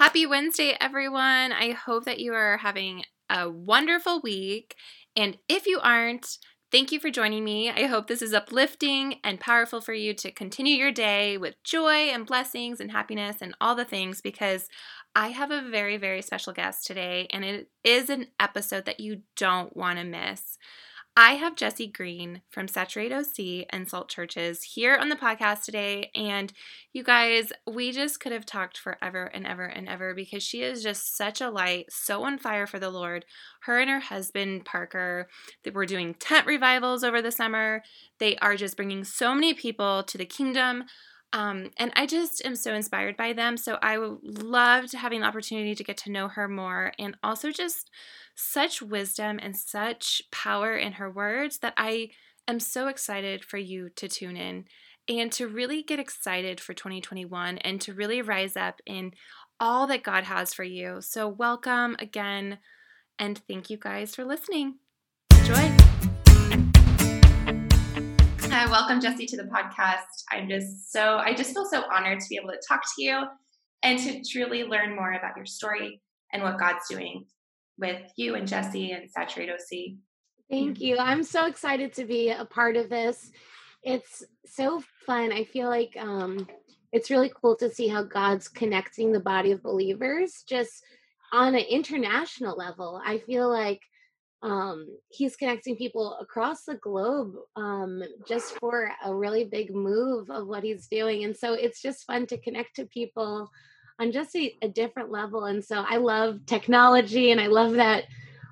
Happy Wednesday, everyone. I hope that you are having a wonderful week. And if you aren't, thank you for joining me. I hope this is uplifting and powerful for you to continue your day with joy and blessings and happiness and all the things because I have a very, very special guest today, and it is an episode that you don't want to miss. I have Jessie Green from Saturate OC and Salt Churches here on the podcast today. And you guys, we just could have talked forever and ever and ever because she is just such a light, so on fire for the Lord. Her and her husband, Parker, they were doing tent revivals over the summer. They are just bringing so many people to the kingdom. Um, and I just am so inspired by them. So I loved having the opportunity to get to know her more and also just such wisdom and such power in her words that I am so excited for you to tune in and to really get excited for 2021 and to really rise up in all that God has for you. So, welcome again, and thank you guys for listening. Enjoy. Hi, welcome Jesse, to the podcast. I'm just so, I just feel so honored to be able to talk to you and to truly learn more about your story and what God's doing with you and Jesse and Saturate OC. Thank you. I'm so excited to be a part of this. It's so fun. I feel like um, it's really cool to see how God's connecting the body of believers just on an international level. I feel like um, he's connecting people across the globe um, just for a really big move of what he's doing. And so it's just fun to connect to people on just a, a different level. And so I love technology and I love that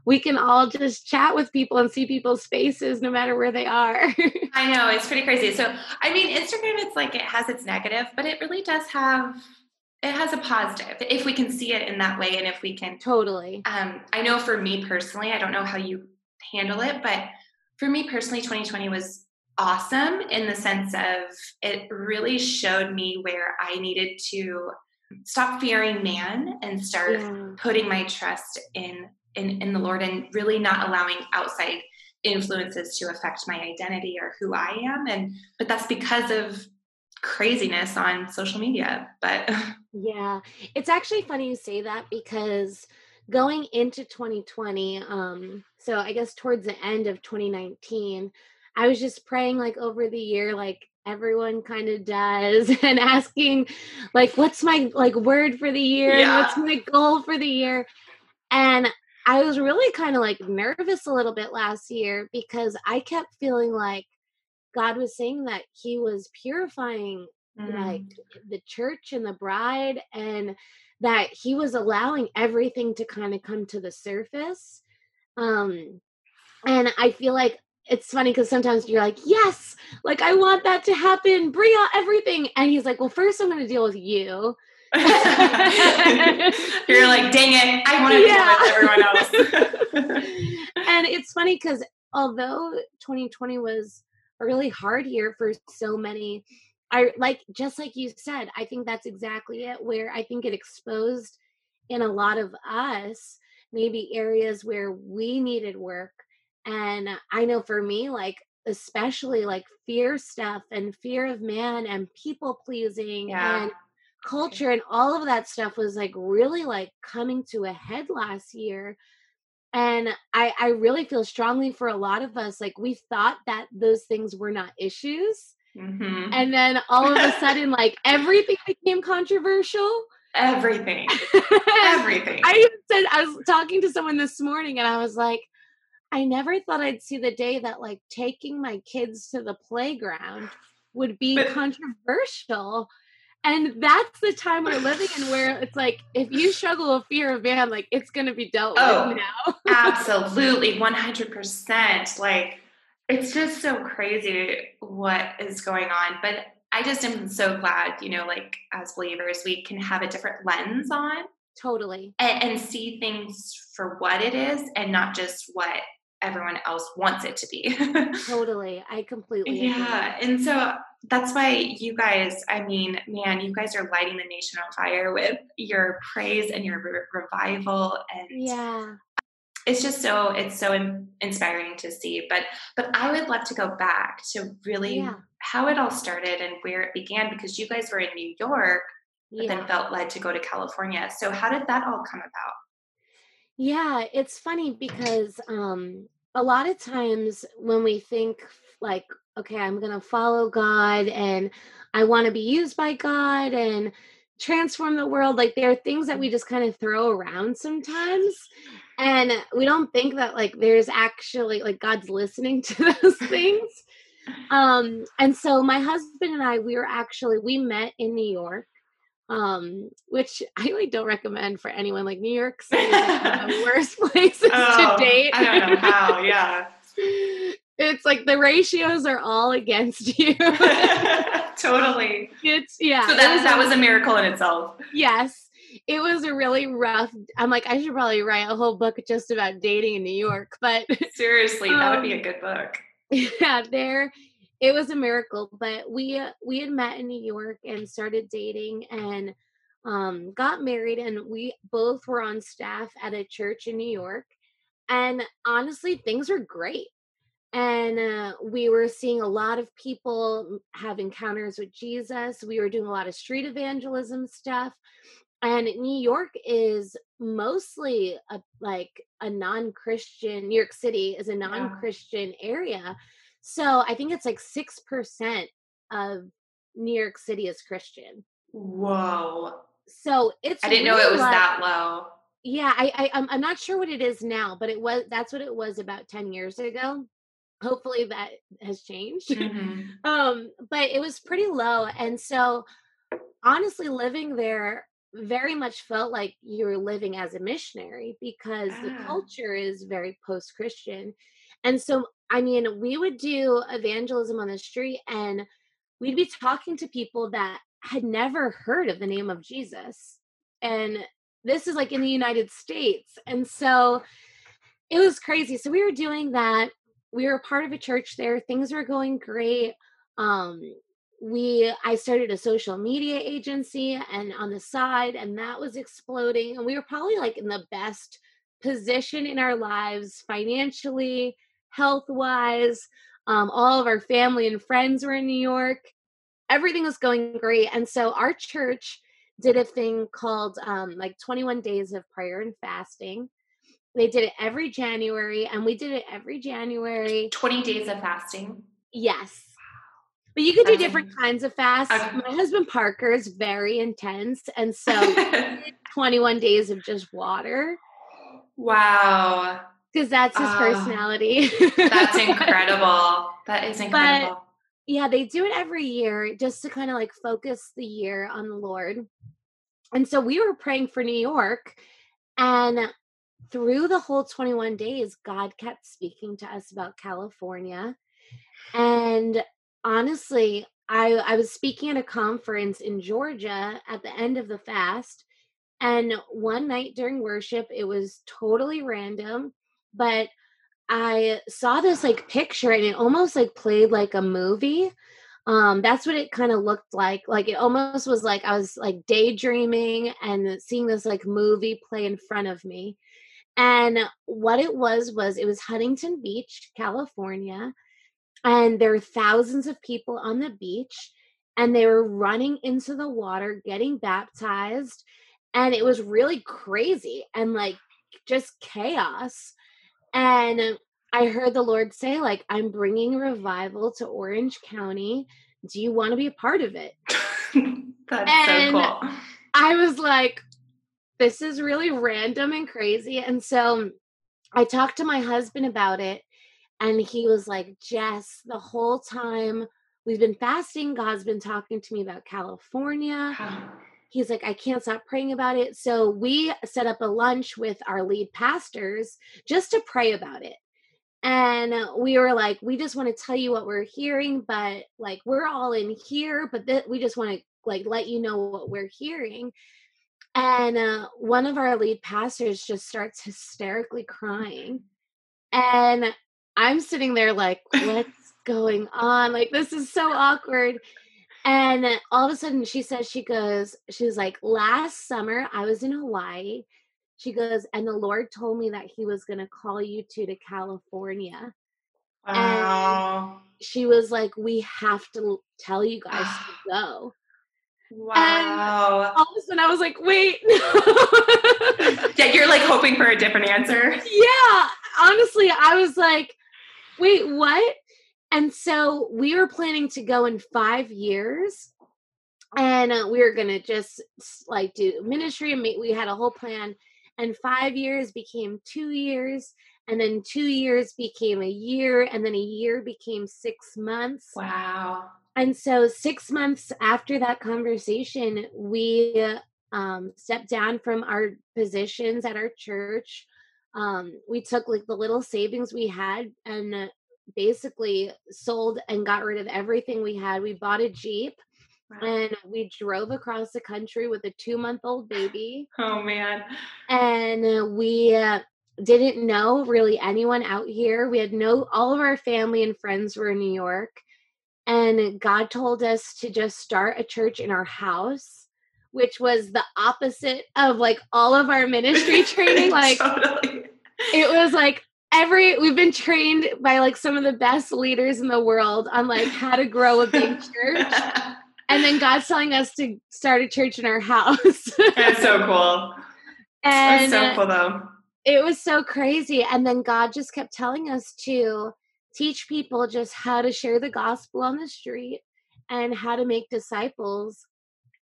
we can all just chat with people and see people's faces no matter where they are. I know, it's pretty crazy. So, I mean, Instagram, it's like it has its negative, but it really does have it has a positive if we can see it in that way and if we can totally um, i know for me personally i don't know how you handle it but for me personally 2020 was awesome in the sense of it really showed me where i needed to stop fearing man and start yeah. putting my trust in, in in the lord and really not allowing outside influences to affect my identity or who i am and but that's because of craziness on social media but Yeah, it's actually funny you say that because going into 2020, um, so I guess towards the end of 2019, I was just praying like over the year, like everyone kind of does, and asking, like, what's my like word for the year? Yeah. What's my goal for the year? And I was really kind of like nervous a little bit last year because I kept feeling like God was saying that He was purifying mm. like the church and the bride and that he was allowing everything to kind of come to the surface um and i feel like it's funny because sometimes you're like yes like i want that to happen bring out everything and he's like well first i'm going to deal with you you're like dang it i want to yeah. deal with everyone else and it's funny because although 2020 was a really hard year for so many I like just like you said, I think that's exactly it where I think it exposed in a lot of us maybe areas where we needed work. And I know for me, like especially like fear stuff and fear of man and people pleasing yeah. and culture and all of that stuff was like really like coming to a head last year and i i really feel strongly for a lot of us like we thought that those things were not issues Mm-hmm. And then all of a sudden, like everything became controversial. Everything. Everything. I even said, I was talking to someone this morning and I was like, I never thought I'd see the day that like taking my kids to the playground would be but, controversial. And that's the time we're living in where it's like, if you struggle with fear of man, like it's going to be dealt oh, with now. absolutely. 100%. Like, it's just so crazy what is going on. But I just am so glad, you know, like as believers, we can have a different lens on. Totally. And, and see things for what it is and not just what everyone else wants it to be. totally. I completely Yeah. Agree. And so that's why you guys, I mean, man, you guys are lighting the nation on fire with your praise and your re- revival and yeah it's just so it's so inspiring to see but but i would love to go back to really yeah. how it all started and where it began because you guys were in new york but yeah. then felt led to go to California. So how did that all come about? Yeah, it's funny because um a lot of times when we think like okay, I'm going to follow God and I want to be used by God and transform the world like there are things that we just kind of throw around sometimes and we don't think that like there's actually like god's listening to those things. Um and so my husband and i we were actually we met in new york um which i really don't recommend for anyone like new york city is like the worst places oh, to date. I don't know how yeah. It's like the ratios are all against you. Totally. It's yeah so that, was, that was a miracle in itself. Yes. It was a really rough i'm like i should probably write a whole book just about dating in new york but seriously that um, would be a um, good book. yeah there it was a miracle but we we had met in new york and started dating and um got married and we both were on staff at a church in new york and honestly things were great and uh, we were seeing a lot of people have encounters with jesus we were doing a lot of street evangelism stuff and new york is mostly a like a non-christian new york city is a non-christian yeah. area so i think it's like 6% of new york city is christian. Whoa. So it's i didn't really know it was like, that low. Yeah I, I I'm, I'm not sure what it is now but it was that's what it was about 10 years ago. Hopefully that has changed. Mm-hmm. um but it was pretty low and so honestly living there very much felt like you were living as a missionary because ah. the culture is very post-christian and so i mean we would do evangelism on the street and we'd be talking to people that had never heard of the name of jesus. And this is like in the united states and so it was crazy. So we were doing that. We were part of a church there. Things were going great. Um we i started a social media agency and on the side and that was exploding and we were probably like in the best position in our lives financially health wise um, all of our family and friends were in new york everything was going great and so our church did a thing called um, like 21 days of prayer and fasting they did it every january and we did it every january 20 days of fasting yes but you could do different kinds of fasts. Okay. My husband Parker is very intense, and so 21 days of just water. Wow. Because that's his uh, personality. that's incredible. That is incredible. But, yeah, they do it every year just to kind of like focus the year on the Lord. And so we were praying for New York, and through the whole 21 days, God kept speaking to us about California. And honestly, I I was speaking at a conference in Georgia at the end of the fast, and one night during worship, it was totally random, but I saw this like picture and it almost like played like a movie. Um, that's what it kind of looked like. Like it almost was like I was like daydreaming and seeing this like movie play in front of me. And what it was was it was Huntington Beach, California and there were thousands of people on the beach and they were running into the water getting baptized and it was really crazy and like just chaos and i heard the lord say like i'm bringing revival to orange county. Do you want to be a part of it? That's and so cool. I was like this is really random and crazy. And so i talked to my husband about it and he was like, Jess, the whole time we've been fasting, God's been talking to me about California. He's like, I can't stop praying about it. So we set up a lunch with our lead pastors just to pray about it. And we were like, we just want to tell you what we're hearing, but like we're all in here, but th- we just want to like let you know what we're hearing. And uh, one of our lead pastors just starts hysterically crying. And I'm sitting there like, what's going on? Like, this is so awkward. And all of a sudden, she says, she goes, she was like, last summer, I was in Hawaii. She goes, and the Lord told me that He was going to call you two to California. Wow. And she was like, we have to tell you guys to go. Wow. all of a sudden I was like, wait. yeah, you're like hoping for a different answer. Yeah. Honestly, I was like, wait, what? And so we were planning to go in five years. And uh, we were going to just like do ministry and we had a whole plan. And five years became two years. And then two years became a year. And then a year became six months. Wow. And so, six months after that conversation, we um, stepped down from our positions at our church. Um, we took like the little savings we had and uh, basically sold and got rid of everything we had. We bought a Jeep wow. and we drove across the country with a two month old baby. Oh, man. And we uh, didn't know really anyone out here. We had no, all of our family and friends were in New York and God told us to just start a church in our house, which was the opposite of like all of our ministry training. Like, totally. it was like every we've been trained by like some of the best leaders in the world on like how to grow a big church. and then God's telling us to start a church in our house. That's so cool. And That's so cool though. It was so crazy. And then God just kept telling us to teach people just how to share the gospel on the street and how to make disciples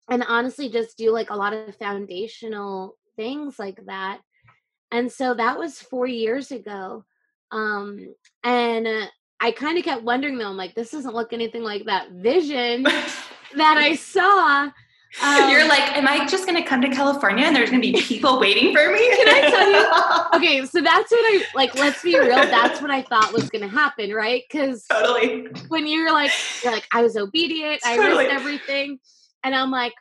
and honestly just do like a lot of foundational things like that and so that was four years ago um and uh, i kind of kept wondering though i'm like this doesn't look anything like that vision that i saw um, You're like, am I just going to come to California and there's going to be people waiting for me? Can I tell you? Okay, so that's what I like. Let's be real. That's what I thought was going to happen, right? Because totally, when you're like, you're like, I was obedient, totally. I risked everything, and I'm like,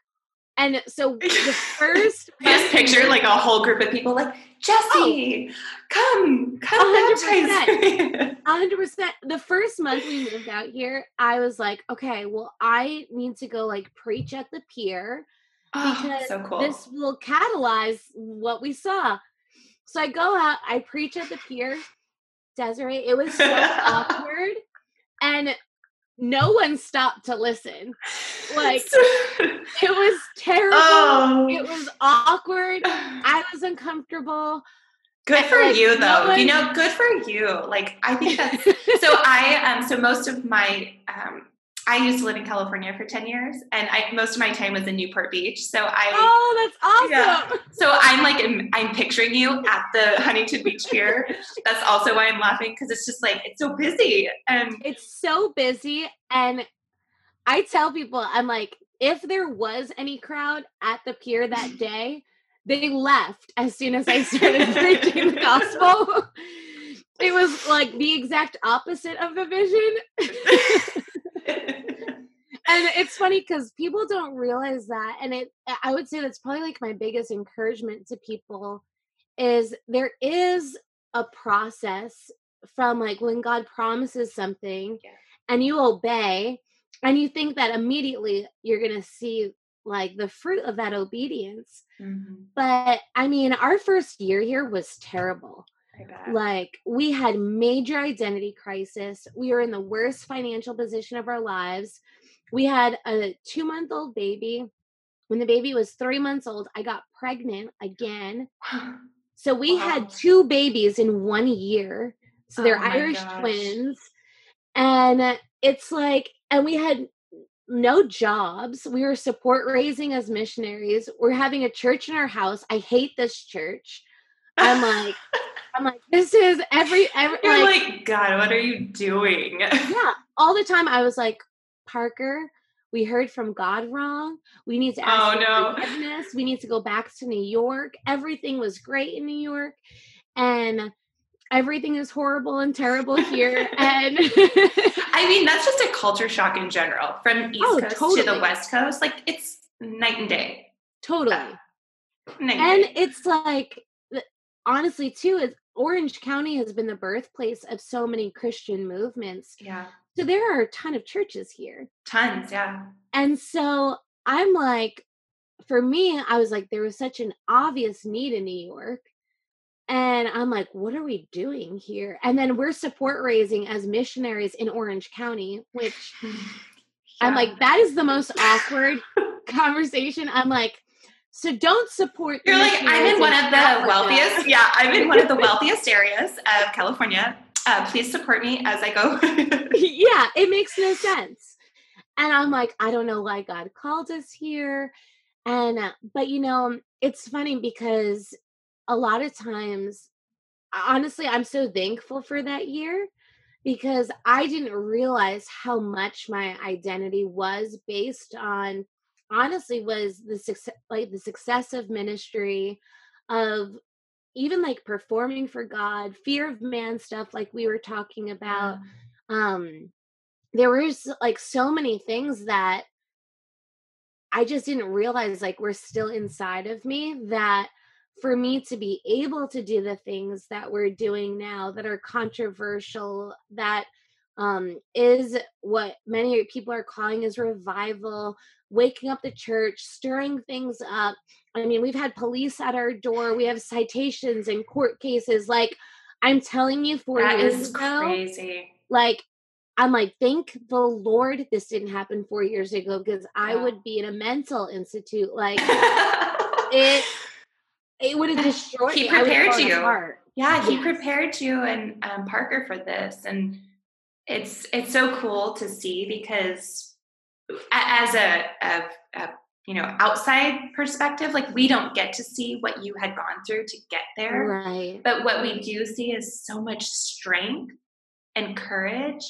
and so the first, just picture like a whole group of people, like oh. Jesse, oh, come, come, 100%, hundred percent. The first month we moved out here, I was like, okay, well, I need to go like preach at the pier oh, because so cool. this will catalyze what we saw. So I go out, I preach at the pier. Desiree, it was so awkward. And no one stopped to listen. Like it was terrible. Oh. It was awkward. I was uncomfortable. Good for like, you though. No one... You know, good for you. Like I think that's so I um so most of my um I used to live in California for 10 years and I most of my time was in Newport Beach. So I Oh, that's awesome. Yeah. So I'm like I'm, I'm picturing you at the Huntington Beach Pier. That's also why I'm laughing because it's just like it's so busy and it's so busy and I tell people I'm like if there was any crowd at the pier that day, they left as soon as I started preaching the gospel. It was like the exact opposite of the vision and it's funny because people don't realize that and it i would say that's probably like my biggest encouragement to people is there is a process from like when god promises something yeah. and you obey and you think that immediately you're gonna see like the fruit of that obedience mm-hmm. but i mean our first year here was terrible like we had major identity crisis we were in the worst financial position of our lives we had a two month old baby. When the baby was three months old, I got pregnant again. So we wow. had two babies in one year. So they're oh Irish gosh. twins. And it's like, and we had no jobs. We were support raising as missionaries. We're having a church in our house. I hate this church. I'm like, I'm like, this is every every You're like, like, God, what are you doing? yeah. All the time I was like, Parker, we heard from God wrong. We need to ask oh, no. forgiveness. We need to go back to New York. Everything was great in New York. And everything is horrible and terrible here. and I mean, that's just a culture shock in general. From East oh, Coast totally. to the West Coast. Like it's night and day. Totally. Uh, and, and day. it's like honestly too, is Orange County has been the birthplace of so many Christian movements. Yeah. So there are a ton of churches here. Tons, yeah. And so I'm like, for me, I was like, there was such an obvious need in New York. And I'm like, what are we doing here? And then we're support raising as missionaries in Orange County, which yeah. I'm like, that is the most awkward. conversation, I'm like, so don't support. You're like, I'm in one of the wealthiest. Yeah, I'm in one of the wealthiest areas of California. Uh, please support me as I go. yeah, it makes no sense. And I'm like, I don't know why God called us here. And, uh, but you know, it's funny because a lot of times, honestly, I'm so thankful for that year because I didn't realize how much my identity was based on honestly was the success like the success of ministry of even like performing for God, fear of man stuff like we were talking about. Yeah. Um there was like so many things that I just didn't realize like were still inside of me that for me to be able to do the things that we're doing now that are controversial that um, is what many people are calling as revival waking up the church stirring things up. I mean we've had police at our door. We have citations and court cases. Like i'm telling you four that years ago crazy. like i'm like thank the lord this didn't happen four years ago because i would be in a mental institute. Like it it would have destroyed he prepared you. yeah he yes. prepared you and um, parker for this and it's it's so cool to see because as a, a, a, you know outside perspective like we don't get to see what you had gone through to get there. Right. But what we do see is so much strength and courage.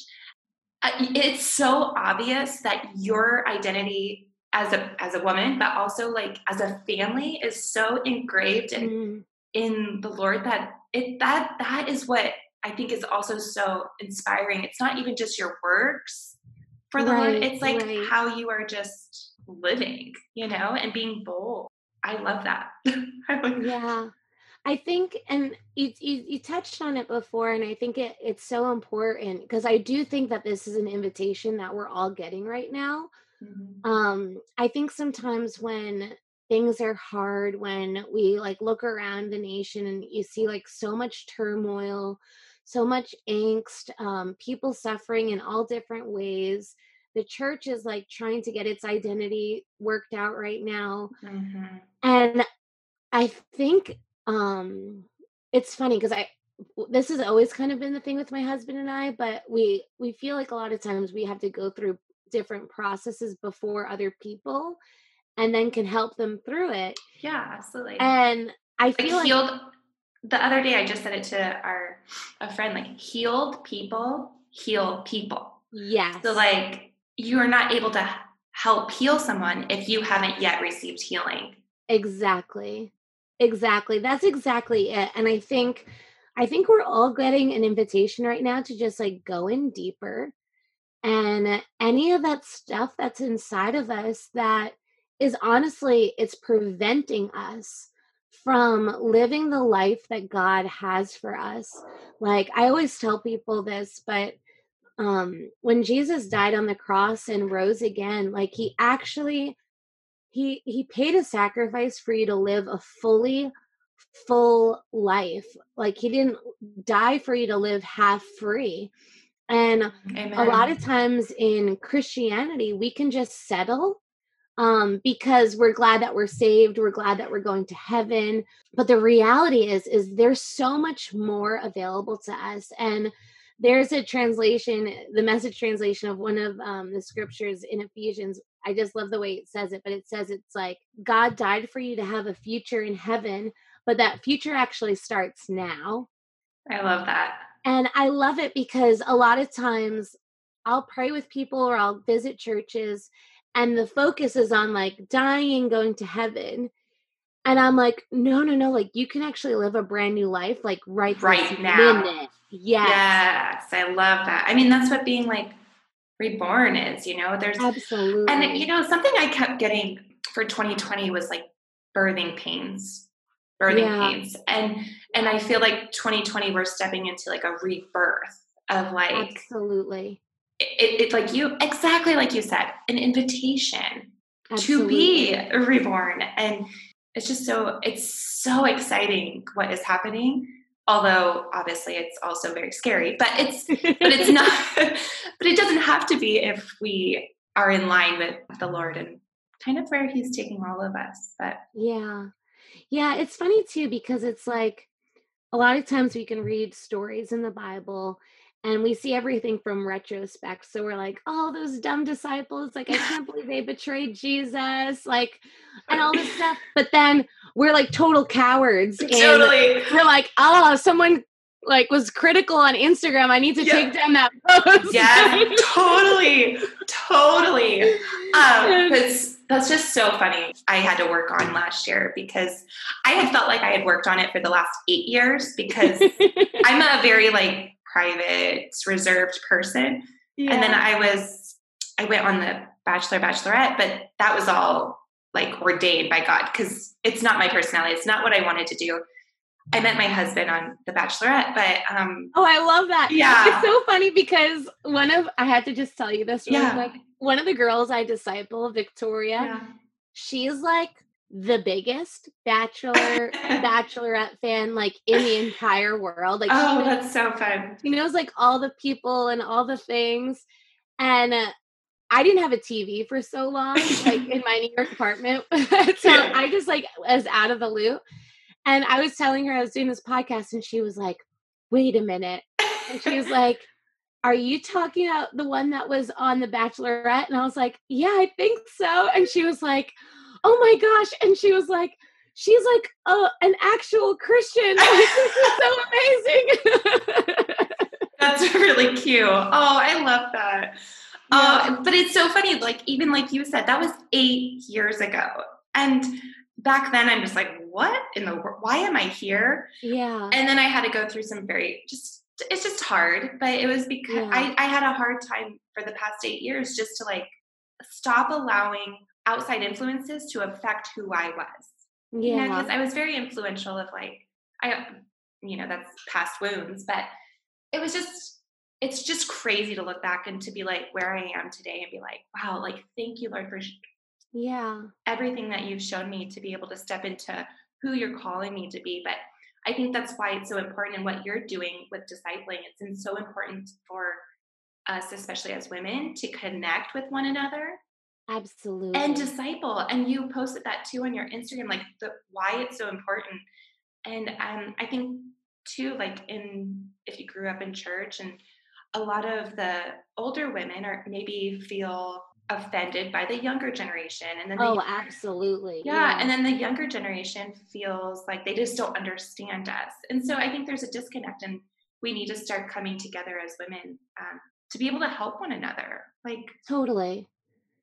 Uh, it's so obvious that your identity as a as a woman but also like as a family is so engraved in mm. in the lord that it that that is what i think is also so inspiring. It's not even just your works for the right, lord it's like right. how you are just living you know and being bold i love that yeah I think, and you, you, you touched on it before, and I think it it's so important because I do think that this is an invitation that we're all getting right now Mm-hmm. Um, I think sometimes when things are hard, when we like look around the nation and you see like so much turmoil, so much angst, um, people suffering in all different ways. The church is like trying to get its identity worked out right now. Mm-hmm. And I think um it's funny because I this has always kind of been the thing with my husband and I, but we we feel like a lot of times we have to go through different processes before other people and then can help them through it. Yeah, absolutely. And I feel like healed the other day I just said it to our a friend like healed people heal people. yeah So like you are not able to help heal someone if you haven't yet received healing. Exactly. Exactly. That's exactly it. And I think I think we're all getting an invitation right now to just like go in deeper and any of that stuff that's inside of us that is honestly it's preventing us from living the life that God has for us. Like I always tell people this, but um when Jesus died on the cross and rose again, like he actually he he paid a sacrifice for you to live a fully full life. Like he didn't die for you to live half free. And Amen. a lot of times in Christianity, we can just settle um, because we're glad that we're saved, we're glad that we're going to heaven. But the reality is, is there's so much more available to us. And there's a translation, the message translation of one of um, the scriptures in Ephesians. I just love the way it says it, but it says it's like God died for you to have a future in heaven, but that future actually starts now. I love that. And I love it because a lot of times I'll pray with people or I'll visit churches and the focus is on like dying and going to heaven. And I'm like, no, no, no, like you can actually live a brand new life like right right now. Minute. Yes. Yes. I love that. I mean, that's what being like reborn is, you know, there's absolutely and you know, something I kept getting for 2020 was like birthing pains birthing yeah. pains and and i feel like 2020 we're stepping into like a rebirth of like absolutely it, it like you exactly like you said an invitation absolutely. to be reborn and it's just so it's so exciting what is happening although obviously it's also very scary but it's but it's not but it doesn't have to be if we are in line with the lord and kind of where he's taking all of us. But yeah. Yeah, it's funny too because it's like a lot of times we can read stories in the Bible and we see everything from retrospect. So we're like, oh, those dumb disciples, like, I can't believe they betrayed Jesus, like, and all this stuff. But then we're like total cowards. And totally. We're like, oh, someone like was critical on Instagram. I need to yeah. take down that post. Yeah, totally. Totally. Um, that's that's just so funny. I had to work on last year because I had felt like I had worked on it for the last eight years because I'm a very like private, reserved person. Yeah. And then I was I went on the Bachelor Bachelorette, but that was all like ordained by God because it's not my personality. It's not what I wanted to do. I met my husband on The Bachelorette, but um Oh, I love that. Yeah. It's so funny because one of I had to just tell you this really yeah. quick. One of the girls I disciple, Victoria, yeah. she's like the biggest bachelor bachelorette fan like in the entire world. Like Oh, knows, that's so fun. She knows like all the people and all the things. And uh, I didn't have a TV for so long, like in my New York apartment. so. I just like was out of the loop. And I was telling her I was doing this podcast, and she was like, wait a minute. And she was like, Are you talking about the one that was on The Bachelorette? And I was like, Yeah, I think so. And she was like, Oh my gosh. And she was like, She's like uh, an actual Christian. Like, this is so amazing. That's really cute. Oh, I love that. Yeah. Uh, but it's so funny. Like, even like you said, that was eight years ago. And back then I'm just like, what in the world? Why am I here? Yeah. And then I had to go through some very just it's just hard, but it was because yeah. I, I had a hard time for the past eight years just to like stop allowing outside influences to affect who I was. Yeah. Because I was very influential of like I you know, that's past wounds, but it was just it's just crazy to look back and to be like where I am today and be like, wow, like thank you, Lord, for yeah everything that you've shown me to be able to step into who you're calling me to be but i think that's why it's so important in what you're doing with discipling it's so important for us especially as women to connect with one another absolutely. And disciple and you posted that too on your instagram like the why it's so important. And um, i think too like in if you grew up in church and a lot of the older women or maybe feel offended by the younger generation and then oh absolutely yeah, yeah, and then the younger generation feels like they just don't understand us. And so i think there's a disconnect and we need to start coming together as women um, to be able to help one another like totally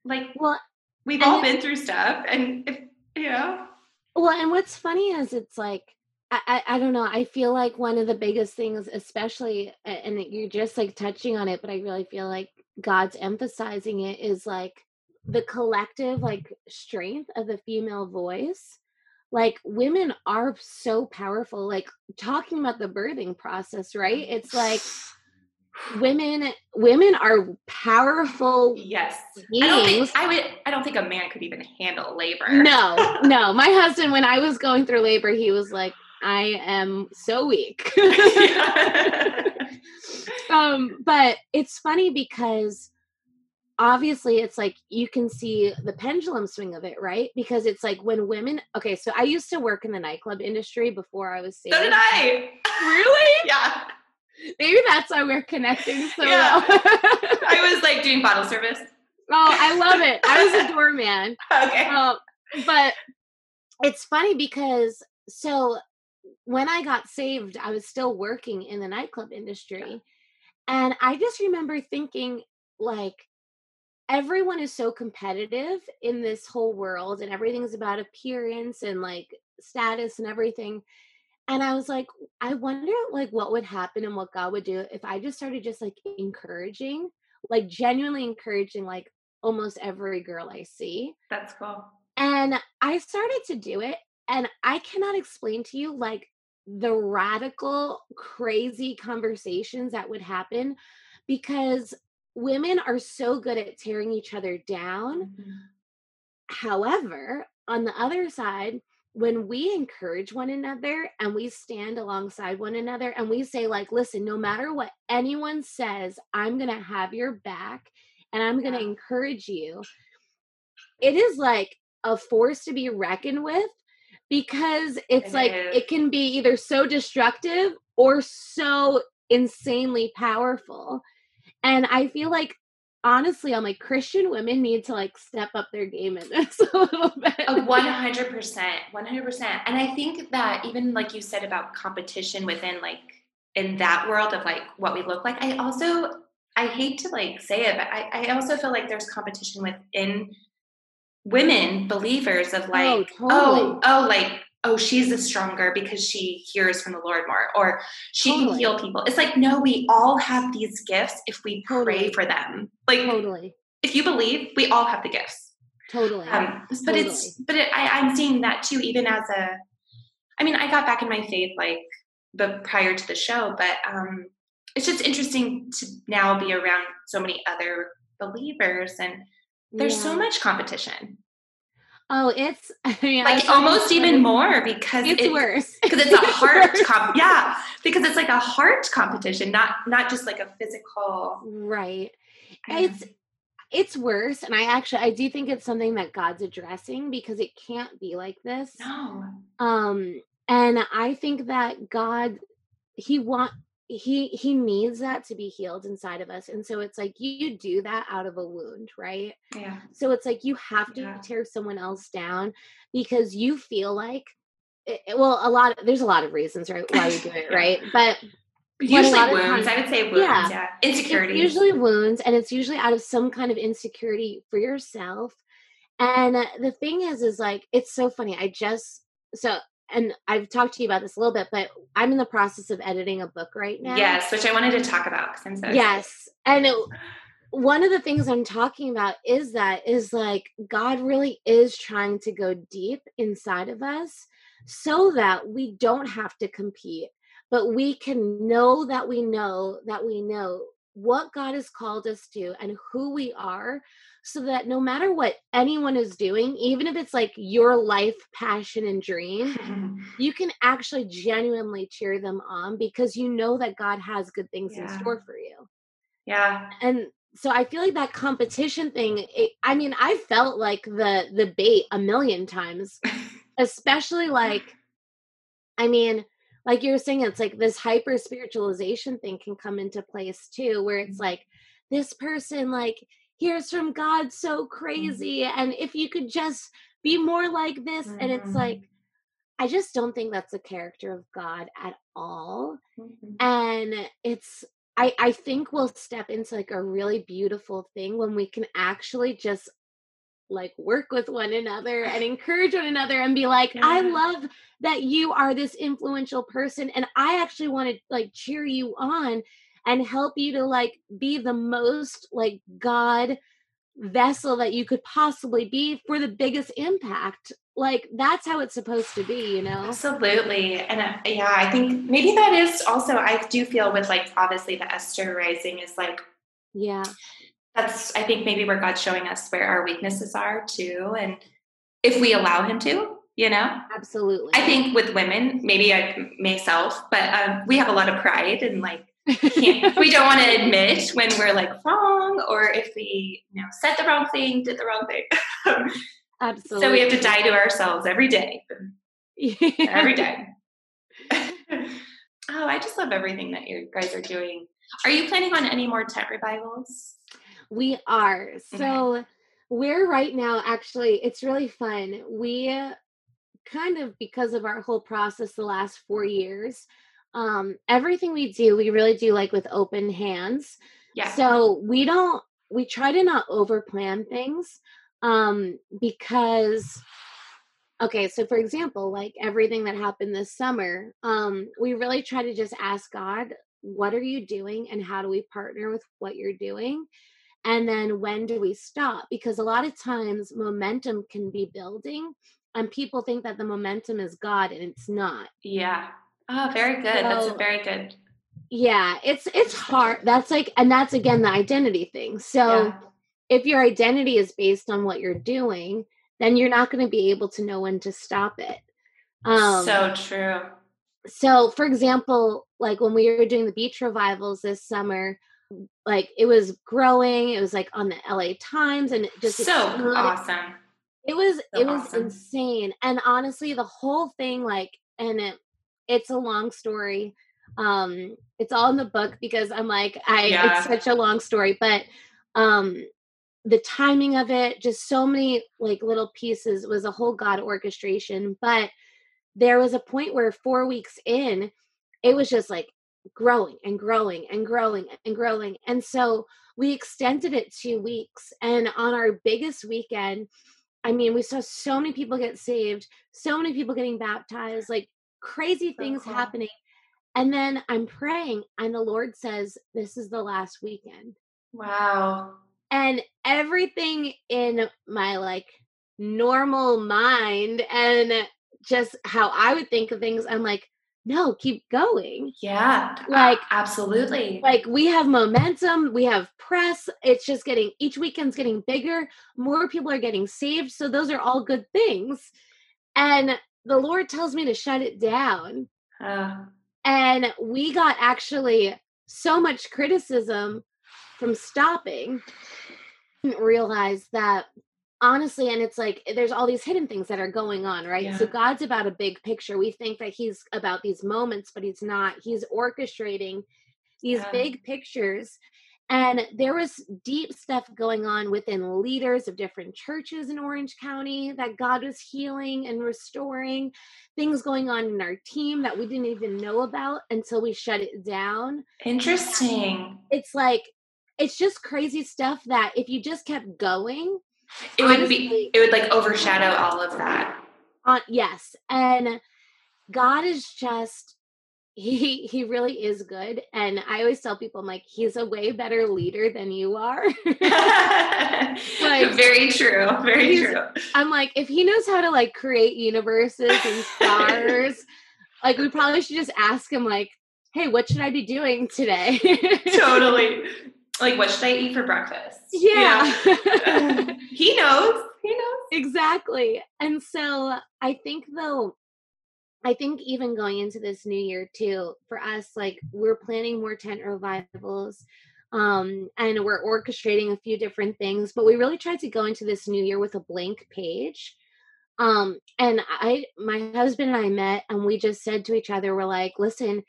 like well we've all been through stuff and if you know well and what's funny is it's like I, I, I don't know. I feel like one of the biggest things, especially, and you're just like touching on it, but I really feel like God's emphasizing it is like the collective like strength of the female voice. Like women are so powerful. Like talking about the birthing process, right? It's like women women are powerful yes beings. I don't think I would I don't think a man could even handle labor. No, no. My husband, when I was going through labor, he was like, I am so weak. um, but it's funny because obviously it's like you can see the pendulum swing of it, right? Because it's like when women okay, so I used to work in the nightclub industry before I was saved. So did I. Really? yeah. Maybe that's why we're connecting so yeah. well. I was like doing bottle service. Oh, I love it. I was a doorman. Okay. Um, but it's funny because so when I got saved, I was still working in the nightclub industry. And I just remember thinking, like, everyone is so competitive in this whole world, and everything's about appearance and like status and everything. And I was like, I wonder, like, what would happen and what God would do if I just started just like encouraging, like, genuinely encouraging, like, almost every girl I see. That's cool. And I started to do it. And I cannot explain to you, like, the radical, crazy conversations that would happen because women are so good at tearing each other down. Mm-hmm. However, on the other side, when we encourage one another and we stand alongside one another and we say like listen no matter what anyone says i'm going to have your back and i'm going to encourage you it is like a force to be reckoned with because it's It like is. it can be either so destructive or so insanely powerful. And I feel like honestly, I'm like Christian women need to like step up their game in this a little bit. One hundred percent, one hundred percent. And I think that even like you said about competition within like in that world of like what we look like, I also I hate to like say it, but I, I also feel like there's competition within women believers of like, oh, totally. oh, oh, like, oh, she's the stronger because she hears from the Lord more, or she can heal people. It's like, no, we all have these gifts if we pray Totally. for them. Like, Totally. if you believe, we all have the gifts. Totally. Um, but it's but it, I, I'm seeing that too, even as a. I mean, I got back in my faith like, but prior to the show, but um, it's just interesting to now be around so many other believers, and there's so much competition, Oh, it's I mean, like almost even more because It's it- worse. because it's a heart comp yeah because it's like a heart competition not not just like a physical right. It's it's worse, and I actually I do think it's something that God's addressing because it can't be like this. no. Um, and I think that God, He want he he needs that to be healed inside of us and so it's like you do that out of a wound right yeah so it's like you have to Yeah. tear someone else down because you feel like it, it- well a lot of, there's a lot of reasons right why we do it Yeah. right but usually wounds times- i would say wounds Yeah. yeah, it's usually wounds and it's usually out of some kind of insecurity for yourself and uh, the thing is is like it's so funny i just so and i've talked to you about this a little bit but i'm in the process of editing a book right now. Yes which i wanted to talk about because i'm so yes and it, one of the things i'm talking about is that is like god really is trying to go deep inside of us so that we don't have to compete but we can know that we know that we know what god has called us to and who we are so that no matter what anyone is doing even if it's like your life passion and dream you can actually genuinely cheer them on because you know that god has good things in store for you. Yeah. And so i feel like that competition thing it, i mean i felt like the the bait a million times especially like i mean like you were saying it's like this hyper spiritualization thing can come into place too where it's Mhm. like this person like hears from god so crazy and if you could just be more like this and it's Mhm. like i just don't think that's the character of god at all Mhm. and it's i i think we'll step into like a really beautiful thing when we can actually just like work with one another and encourage one another and be like i love that you are this influential person and i actually want to like cheer you on and help you to like be the most like god vessel that you could possibly be for the biggest impact like that's how it's supposed to be you know Absolutely. And uh, yeah, I think maybe that is also, I do feel with like obviously the Esther rising is like, yeah that's, I think maybe where God's showing us where our weaknesses are too. And if we allow Him to, you know, absolutely I think with women, maybe I myself, but um, we have a lot of pride and like, we don't want to admit when we're like wrong or if we, you know, said the wrong thing, did the wrong thing. absolutely so we have to die to ourselves every day. every day. oh, I just love everything that you guys are doing. Are you planning on any more tent revivals? We are. So we're right now actually it's really fun. We kind of because of our whole process the last 4 years um everything we do we really do like with open hands. Yeah. So we don't we try to not over plan things um because okay, so for example, like everything that happened this summer, um we really try to just ask God, what are you doing and how do we partner with what you're doing? And then when do we stop? Because a lot of times momentum can be building and people think that the momentum is God and it's not. yeah. Oh, very good. That's a very good. Yeah, it's it's hard. That's like and that's again the identity thing. So yeah. if your identity is based on what you're doing, then you're not going to be able to know when to stop it. Um so true. so for example, like when we were doing the beach revivals this summer, like it was growing, it was like on the LA Times and it just So exploded. awesome. It was So it was awesome. insane. And honestly, the whole thing like and it, it's a long story. Um it's all in the book because I'm like I Yeah. it's such a long story, but um the timing of it, just so many like little pieces it was a whole god orchestration, but there was a point where 4 weeks in, it was just like growing and growing and growing and growing. And so we extended it 2 weeks and on our biggest weekend I mean, we saw so many people get saved, so many people getting baptized, like crazy So things cool. happening. And then I'm praying, and the Lord says, This is the last weekend. Wow. And everything in my like normal mind and just how I would think of things, I'm like, No, keep going. Yeah. Like- absolutely. Like we have momentum, we have press. It's just getting each weekend's getting bigger. More people are getting saved. So those are all good things. And the Lord tells me to shut it down. Uh, And we got actually so much criticism from stopping. I Didn't realize that honestly, and it's like there's all these hidden things that are going on, right? So God's about a big picture. We think that He's about these moments, but He's not. He's orchestrating these Yeah. big pictures. And there was deep stuff going on within leaders of different churches in Orange County that God was healing and restoring things going on in our team that we didn't even know about until we shut it down. interesting. It's like, it's just crazy stuff that if you just kept going, It would be. It would like overshadow all of that. on yes, and God is just he he really is good. And I always tell people I'm like, he's a way better leader than you are. Like- very true. Very true. I'm like, if he knows how to like create universes and stars, like we probably should just ask him like, hey, what should I be doing today? totally. Like, what should I eat for breakfast? You Yeah. know? he knows. He knows. exactly. And so I think though, I think even going into this new year too, for us, like we're planning more tent revivals. Um, and we're orchestrating a few different things, but we really tried to go into this new year with a blank page. Um, and I my husband and I met and we just said to each other, we're like, listen,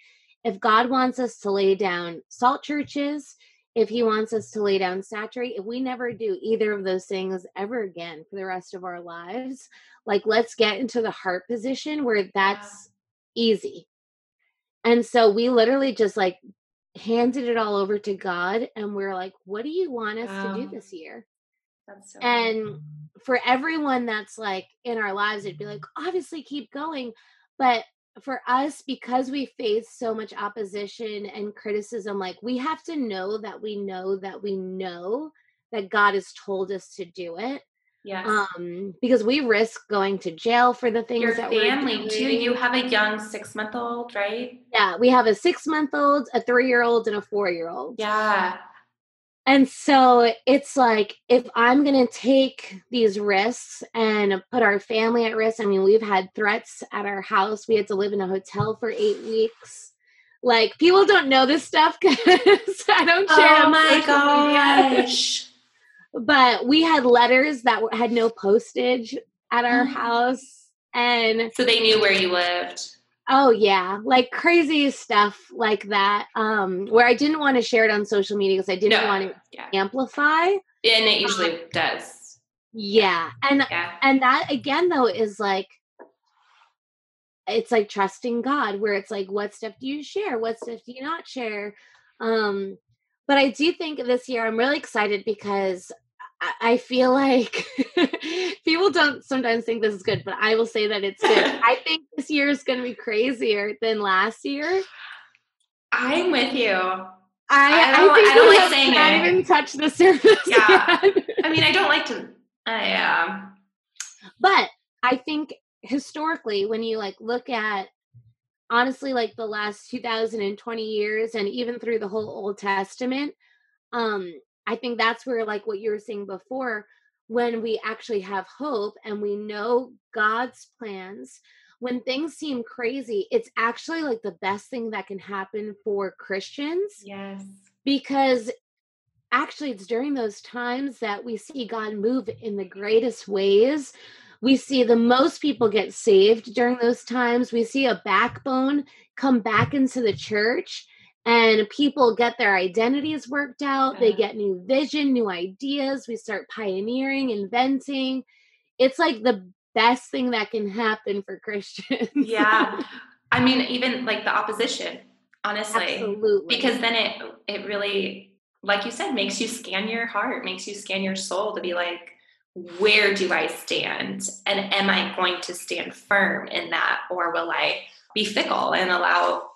if God wants us to lay down salt churches, if he wants us to lay down saturate, if we never do either of those things ever again for the rest of our lives, like let's get into the heart position where that's easy. And so we literally just like handed it all over to God and we're like, what do you want us to do this year? That's so. And for everyone that's like in our lives, it'd be like, obviously keep going. But for us, because we face so much opposition and criticism, like we have to know that we know that we know that God has told us to do it. yes. Um, because we risk going to jail for the things Your that family too. You have a young six month old, right? yeah, we have a six month old, a three year old, and a four year old. Yeah. And so it's like, if I'm going to take these risks and put our family at risk, I mean, we've had threats at our house. We had to live in a hotel for eight weeks. Like, people don't know this stuff because I don't share oh it Oh my social media. gosh. But we had letters that had no postage at our Oh. house. And So they knew where you lived. Oh yeah, like crazy stuff like that. Um, where I didn't want to share it on social media because I didn't No. want to Yeah. amplify. And it usually does. Yeah, and Yeah. and that again though is like it's like trusting God, where it's like, what stuff do you share? What stuff do you not share? Um, but I do think this year I'm really excited because I, I feel like people don't sometimes think this is good, but I will say that it's good. I think this year is going to be crazier than last year. I'm with you. I, I I, don't- think I don't we like saying not it. even touched the surface Yeah. yet. I mean, I don't like to. I um. but I think historically, when you like look at honestly like the last 2020 years and even through the whole Old Testament, um, I think that's where like what you were saying before, when we actually have hope and we know God's plans. When things seem crazy, it's actually like the best thing that can happen for Christians Yes. because actually it's during those times that we see God move in the greatest ways. We see the most people get saved during those times. We see a backbone come back into the church and people get their identities worked out. They get new vision, new ideas. We start pioneering, inventing. It's like the best thing that can happen for Christians. yeah. I mean, even like the opposition, honestly. Absolutely. Because then it it really, like you said, makes you scan your heart, makes you scan your soul to be like, where do I stand? And am I going to stand firm in that? Or will I be fickle and allow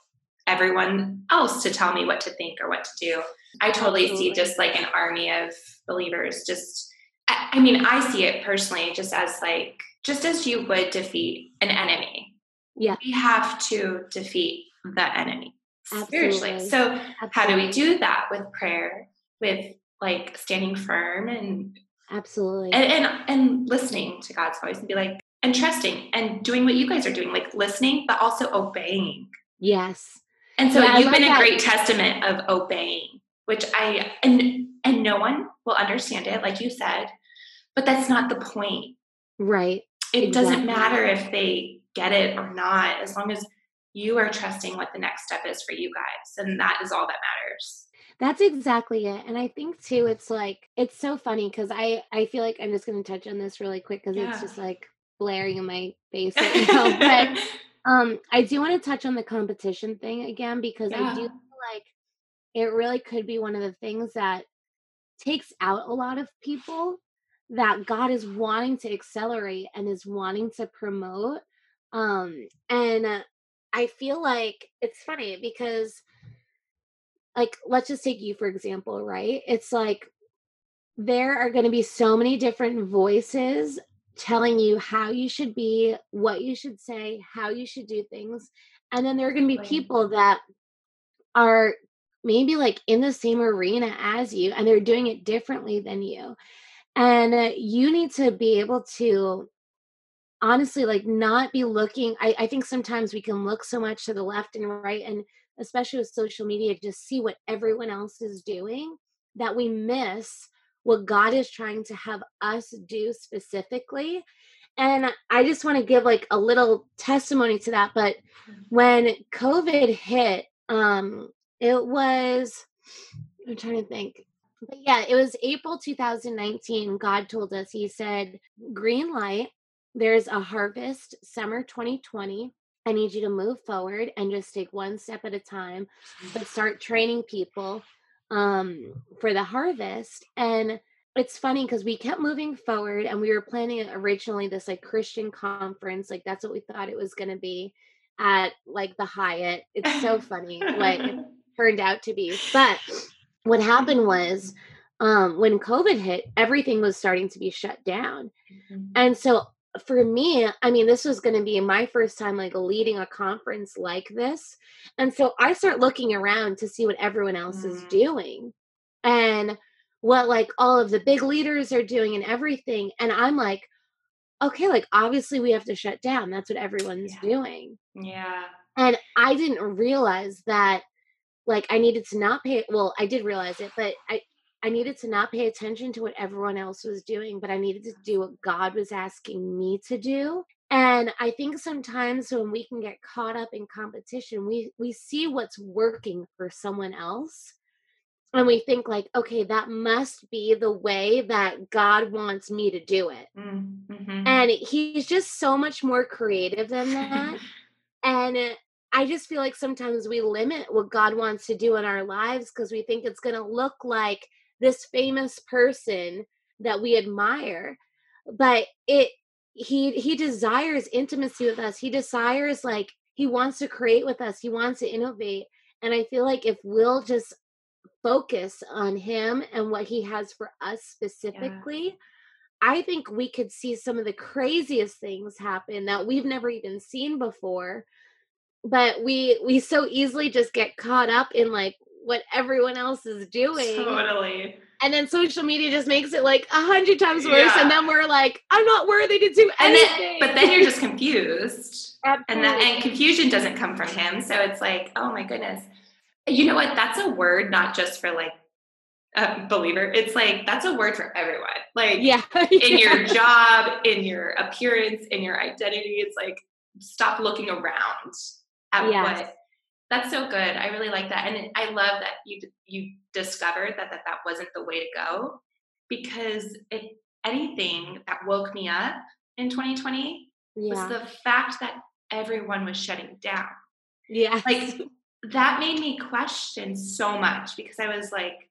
everyone else to tell me what to think or what to do? I totally Absolutely. see just like an army of believers just I mean, I see it personally just as like just as you would defeat an enemy. Yeah. We have to defeat the enemy Absolutely. spiritually. So Absolutely. how do we do that with prayer, with like standing firm and Absolutely. And, and and listening to God's voice and be like and trusting and doing what you guys are doing, like listening, but also obeying. Yes. And so yeah, you've been a great testament of obeying, which I and and no one will understand it, like you said, but that's not the point. Right. It exactly. doesn't matter if they get it or not, as long as you are trusting what the next step is for you guys. And that is all that matters. That's exactly it. And I think too, it's like, it's so funny because I, I feel like I'm just going to touch on this really quick because yeah. it's just like blaring in my face right now. but um, I do want to touch on the competition thing again because yeah. I do feel like it really could be one of the things that takes out a lot of people that God is wanting to accelerate and is wanting to promote. Um, and uh, I feel like it's funny because, like, let's just take you for example, right? It's like there are going to be so many different voices telling you how you should be, what you should say, how you should do things. And then there are going to be people that are maybe like in the same arena as you and they're doing it differently than you. And uh, you need to be able to honestly like not be looking. I, I think sometimes we can look so much to the left and right, and especially with social media, just see what everyone else is doing that we miss what God is trying to have us do specifically. And I just want to give like a little testimony to that. But mm-hmm. when COVID hit, um, it was, I'm trying to think, but yeah, it was April 2019. God told us, He said, Green light, there's a harvest summer 2020. I need you to move forward and just take one step at a time, but start training people um, for the harvest. And it's funny because we kept moving forward and we were planning originally this like Christian conference, like that's what we thought it was going to be at like the Hyatt. It's so funny what it turned out to be. But what happened was um, when COVID hit, everything was starting to be shut down. Mm-hmm. And so for me, I mean, this was going to be my first time like leading a conference like this. And so I start looking around to see what everyone else mm-hmm. is doing and what like all of the big leaders are doing and everything. And I'm like, okay, like obviously we have to shut down. That's what everyone's yeah. doing. Yeah. And I didn't realize that like I needed to not pay well, I did realize it, but I I needed to not pay attention to what everyone else was doing, but I needed to do what God was asking me to do. And I think sometimes when we can get caught up in competition, we we see what's working for someone else and we think like okay that must be the way that god wants me to do it mm-hmm. and he's just so much more creative than that and I just feel like sometimes we limit what God wants to do in our lives because we think it's going to look like this famous person that we admire. But it he he desires intimacy with us. He desires like he wants to create with us. He wants to innovate. And I feel like if we'll just focus on him and what he has for us specifically, yeah. I think we could see some of the craziest things happen that we've never even seen before but we we so easily just get caught up in like what everyone else is doing totally and then social media just makes it like a hundred times worse yeah. and then we're like i'm not worthy to do anything then, but then you're just confused Absolutely. and that and confusion doesn't come from him so it's like oh my goodness you know what that's a word not just for like a believer, it's like that's a word for everyone. Like yeah, in your job, in your appearance, in your identity, it's like stop looking around at yes. what that's so good. I really like that. And I love that you you discovered that that, that wasn't the way to go because if anything that woke me up in 2020 yeah. was the fact that everyone was shutting down. Yeah. Like that made me question so much because I was like,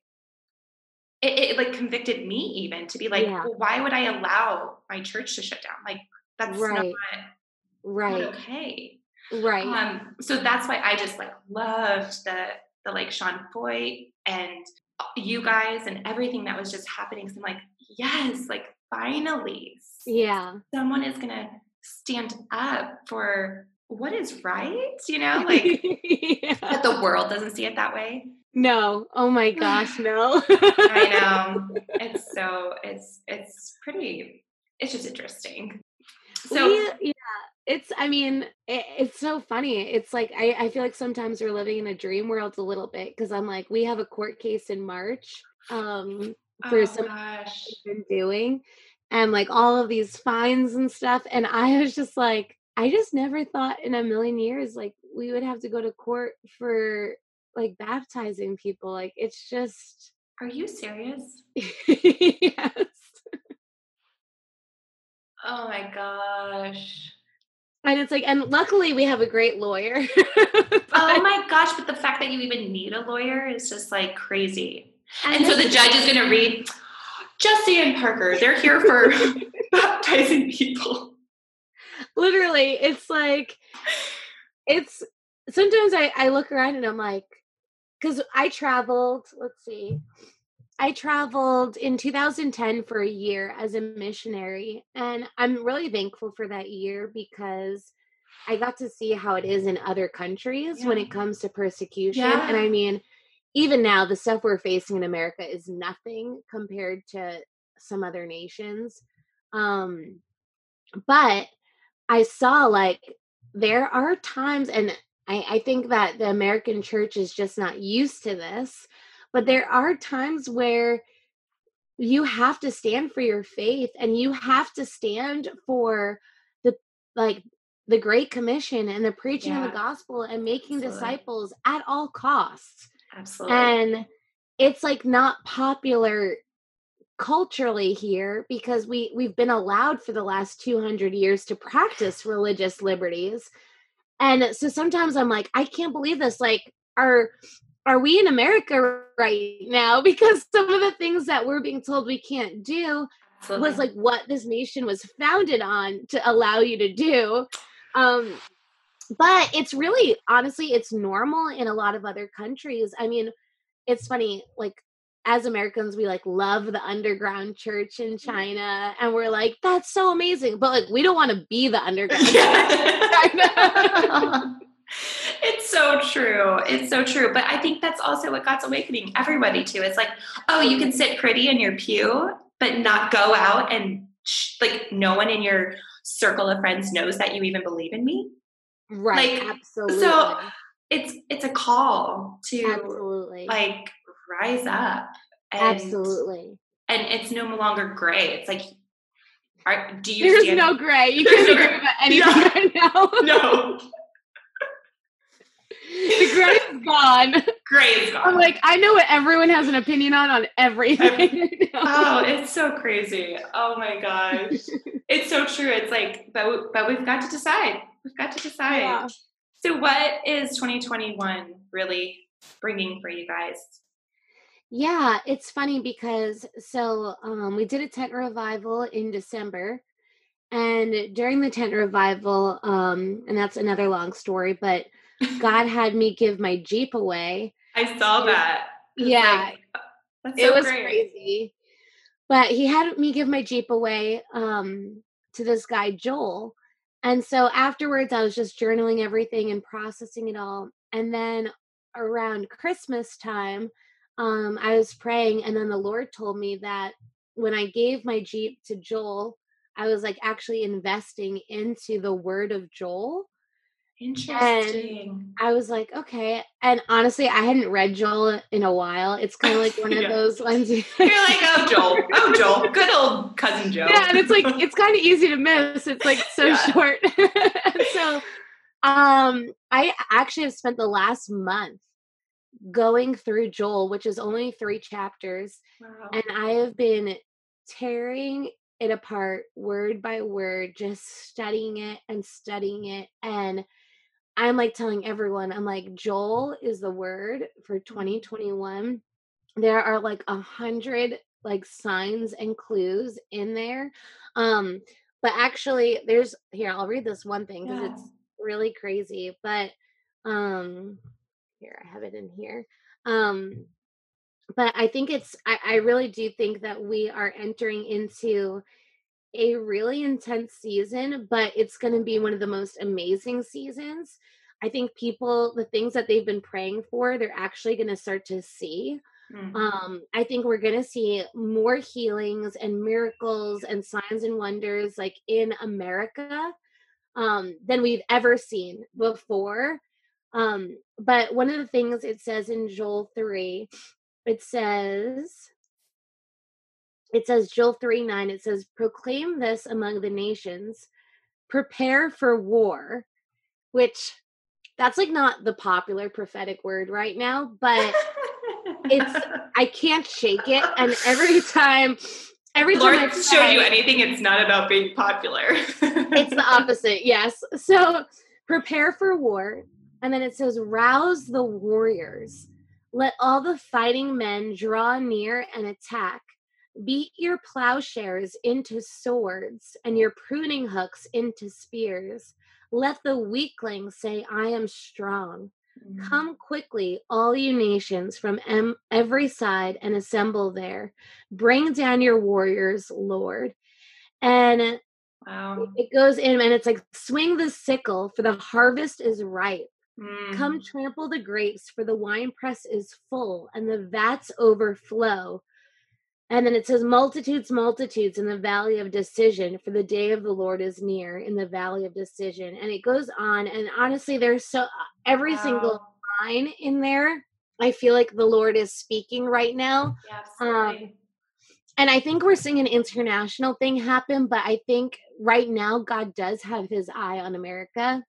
it, it like convicted me even to be like, yeah. well, why would I allow my church to shut down? Like that's right. not right. Not okay. Right. Um, so that's why I just like loved the the like Sean Feucht and you guys and everything that was just happening. So I'm like, yes, like finally, yeah, someone is gonna stand up for what is right, you know, like yeah. but the world doesn't see it that way. No. Oh my gosh, no. I know. It's so it's it's pretty it's just interesting. So we, yeah, it's i mean it, it's so funny it's like I, I feel like sometimes we're living in a dream world a little bit because i'm like we have a court case in march um for oh, some been doing and like all of these fines and stuff and i was just like i just never thought in a million years like we would have to go to court for like baptizing people like it's just are you serious? Yes. Oh my gosh and it's like, and luckily we have a great lawyer. oh my gosh, but the fact that you even need a lawyer is just like crazy. And, and so the judge is going to read Jesse and Parker, they're here for baptizing people. Literally, it's like, it's sometimes I, I look around and I'm like, because I traveled, let's see, I traveled in 2010 for a year as a missionary, and I'm really thankful for that year because I got to see how it is in other countries yeah. when it comes to persecution. Yeah. And I mean, even now, the stuff we're facing in America is nothing compared to some other nations. Um, but I saw like there are times, and I, I think that the American church is just not used to this but there are times where you have to stand for your faith and you have to stand for the like the great commission and the preaching yeah. of the gospel and making Absolutely. disciples at all costs Absolutely. And it's like not popular culturally here because we we've been allowed for the last 200 years to practice religious liberties. And so sometimes I'm like I can't believe this like our are we in America right now? Because some of the things that we're being told we can't do Absolutely. was like what this nation was founded on to allow you to do. Um, but it's really, honestly, it's normal in a lot of other countries. I mean, it's funny, like as Americans, we like love the underground church in mm-hmm. China, and we're like, that's so amazing. But like, we don't want to be the underground it's so true. It's so true. But I think that's also what God's awakening everybody to. It's like, oh, you can sit pretty in your pew, but not go out and sh- like no one in your circle of friends knows that you even believe in me. Right. Like, absolutely. So it's it's a call to absolutely like rise up. And, absolutely. And it's no longer gray. It's like are, do you There's no gray. You can't agree about anything yeah. right now. no the gray is gone. Gray is gone. I'm like, I know what everyone has an opinion on on everything. oh, it's so crazy. Oh my gosh, it's so true. It's like, but but we've got to decide. We've got to decide. Yeah. So, what is 2021 really bringing for you guys? Yeah, it's funny because so um, we did a tent revival in December. And during the tent revival, um, and that's another long story, but God had me give my Jeep away. I saw that. Yeah. Like, so it was great. crazy. But he had me give my Jeep away um, to this guy, Joel. And so afterwards, I was just journaling everything and processing it all. And then around Christmas time, um, I was praying, and then the Lord told me that when I gave my Jeep to Joel, I was like actually investing into the word of Joel Interesting. And I was like, okay. And honestly, I hadn't read Joel in a while. It's kind of like one Yeah. of those ones. You're like, oh Joel, oh Joel, good old cousin Joel. yeah, and it's like it's kind of easy to miss. It's like so Yeah. short. so, um, I actually have spent the last month going through Joel, which is only three chapters, Wow. and I have been tearing it apart word by word, just studying it and studying it. And I'm like telling everyone, I'm like, Joel is the word for 2021. There are like a hundred like signs and clues in there. Um, but actually there's here, I'll read this one thing because Yeah. it's really crazy. But um here, I have it in here. Um but I think it's I, I really do think that we are entering into a really intense season, but it's going to be one of the most amazing seasons. I think people, the things that they've been praying for, they're actually going to start to see. Mm. Um, I think we're going to see more healings and miracles and signs and wonders like in America um, than we've ever seen before. Um, but one of the things it says in Joel 3, it says, it says Joel 3 9, it says, proclaim this among the nations, prepare for war, which that's like not the popular prophetic word right now, but it's I can't shake it. And every time, every time I show you anything, it's not about being popular. it's the opposite yes so prepare for war and then it says rouse the warriors let all the fighting men draw near and attack beat your plowshares into swords and your pruning hooks into spears let the weakling say i am strong Mm. Come quickly, all you nations from em- every side, and assemble there. Bring down your warriors, Lord. And Wow. it goes in and it's like swing the sickle for the harvest is ripe Mm. come trample the grapes for the winepress is full and the vats overflow and then it says multitudes multitudes in the valley of decision for the day of the lord is near in the valley of decision and it goes on and honestly there's so every single line in there i feel like the lord is speaking right now Yeah, um, absolutely. and I think we're seeing an international thing happen, but I think right now God does have his eye on America.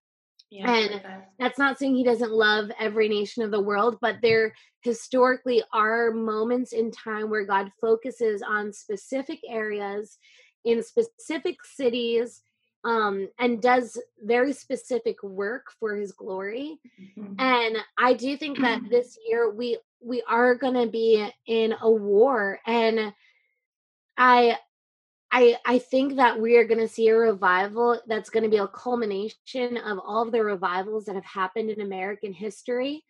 Yeah, and- That's not saying he doesn't love every nation of the world, but there historically are moments in time where God focuses on specific areas in specific cities um, and does very specific work for his glory. Mhm. And I do think that this year we we are going to be in a war and I I I think that we are going to see a revival that's going to be a culmination of all of the revivals that have happened in American history.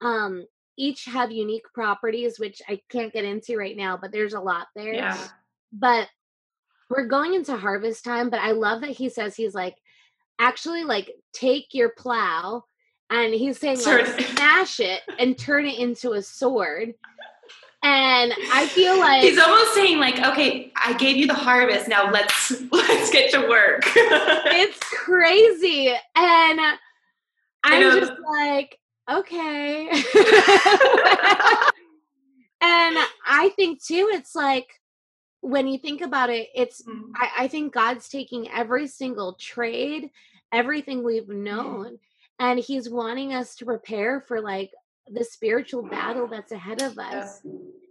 Um each have unique properties which I can't get into right now, but there's a lot there. Yeah. But we're going into harvest time, but I love that he says he's like actually like take your plow and he's saying like smash it and turn it into a sword. And I feel like He's almost saying like, okay, I gave you the harvest. Now let's let's get to work. it's crazy. And I'm just like, okay. and I think too, it's like when you think about it, it's Mm. I, I think God's taking every single trade, everything we've known, and He's wanting us to prepare for like the spiritual battle that's ahead of us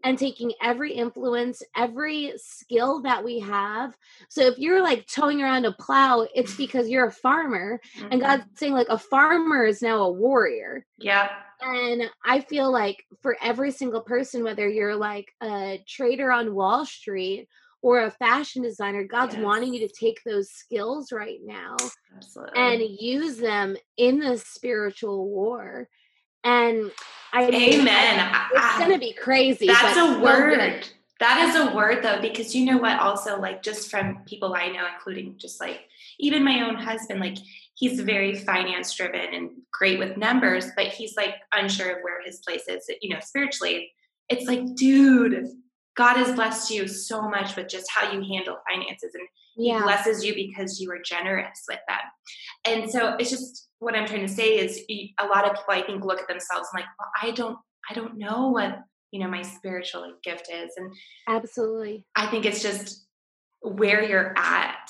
and taking every influence, every skill that we have. So if you're like towing around a plow, it's because you're a farmer, and Mhm. God's saying like a farmer is now a warrior. Yeah. And I feel like for every single person, whether you're like a trader on Wall Street or a fashion designer, God's wanting you to take those skills right now Absolutely. and use them in the spiritual war. And I mean, Amen. It's I- gonna be crazy. That's a word. That is a word though, because you know what? Also, like just from people I know, including just like even my own husband, like he's very finance driven and great with numbers, but he's like unsure of where his place is, you know, spiritually. It's like, dude, God has blessed you so much with just how you handle finances and he blesses you because you are generous with them. And so it's just what I'm trying to say is a lot of people I think look at themselves and like, well, I don't I don't know what, you know, my spiritual gift is. And absolutely. I think it's just where you're at.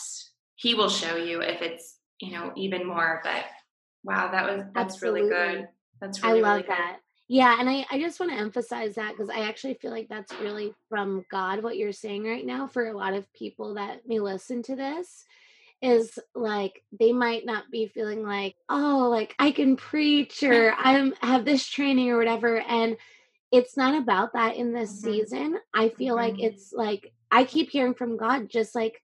He will show you if it's, you know, even more. But wow, that was that's absolutely. really good. That's really, I love really that. Yeah, and I, I just want to emphasize that because I actually feel like that's really from God what you're saying right now for a lot of people that may listen to this is like they might not be feeling like oh like i can preach or i'm have this training or whatever and it's not about that in this mm-hmm. season i feel mm-hmm. like it's like i keep hearing from god just like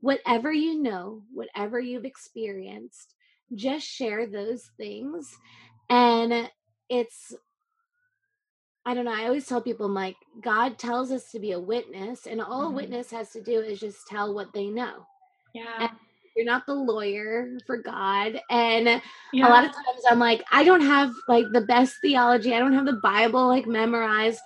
whatever you know whatever you've experienced just share those things and it's I don't know. I always tell people, I'm like, God tells us to be a witness, and all mm-hmm. a witness has to do is just tell what they know. Yeah. And you're not the lawyer for God. And yeah. a lot of times I'm like, I don't have like the best theology. I don't have the Bible like memorized,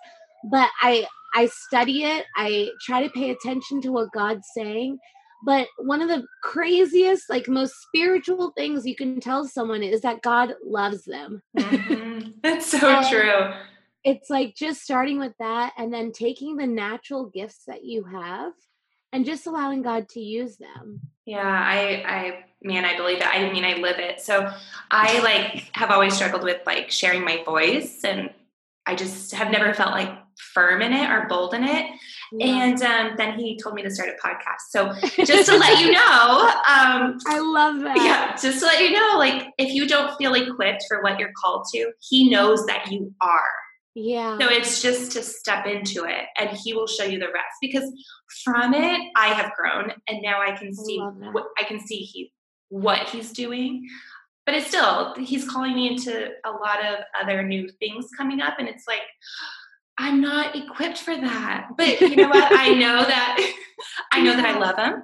but I I study it. I try to pay attention to what God's saying. But one of the craziest, like most spiritual things you can tell someone is that God loves them. Mm-hmm. That's so true. It's like just starting with that and then taking the natural gifts that you have and just allowing God to use them. Yeah, I, I, man, I believe it. I mean, I live it. So I like have always struggled with like sharing my voice, and I just have never felt like firm in it or bold in it. Yeah. And um, then he told me to start a podcast. So just to let you know, um, I love that. Yeah, just to let you know, like if you don't feel equipped for what you're called to, he knows that you are. Yeah. So it's just to step into it and he will show you the rest because from it I have grown and now I can see I what I can see he what he's doing. But it's still he's calling me into a lot of other new things coming up and it's like I'm not equipped for that. But you know what? I know that I know that I love him.